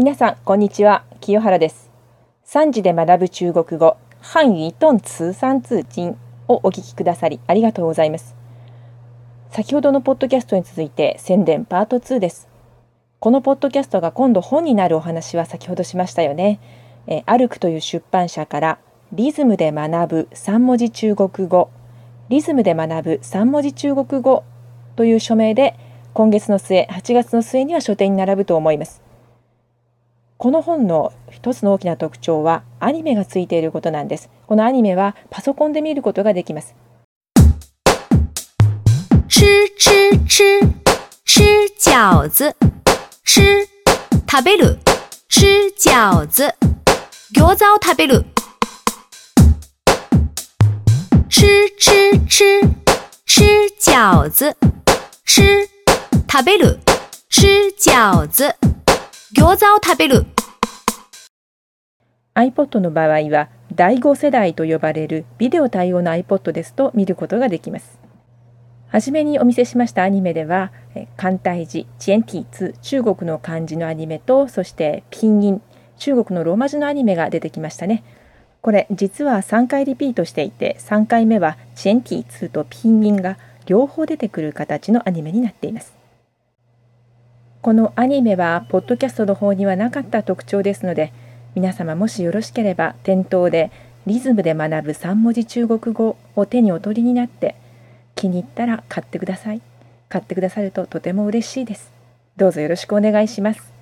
皆さんこんにちは。清原です。3時で学ぶ中国語漢语トン通算通信をお聞きくださりありがとうございます。先ほどのポッドキャストに続いて宣伝パート2です。このポッドキャストが今度本になるお話は先ほどしましたよね。え歩くという出版社からリズムで学ぶ3文字中国語リズムで学ぶ3文字中国語という署名で今月の末8月の末には書店に並ぶと思います。この本の一つの大きな特徴はアニメがついていることなんです。このアニメはパソコンで見ることができます。吃吃吃吃饺子吃食べる。吃饺子餃子を食べる。吃吃吃吃饺子吃食べる。吃饺子餃子を食べる。iPod の場合は第5世代と呼ばれるビデオ対応の iPod ですと見ることができます。はじめにお見せしましたアニメでは簡体字チェンティーツ中国の漢字のアニメとそしてピンイン中国のローマ字のアニメが出てきましたね。これ実は3回リピートしていて3回目はチェンティーツとピンインが両方出てくる形のアニメになっています。このアニメはポッドキャストの方にはなかった特徴ですので皆様もしよろしければ店頭でリズムで学ぶ3文字中国語を手にお取りになって気に入ったら買ってください。買ってくださるととても嬉しいです。どうぞよろしくお願いします。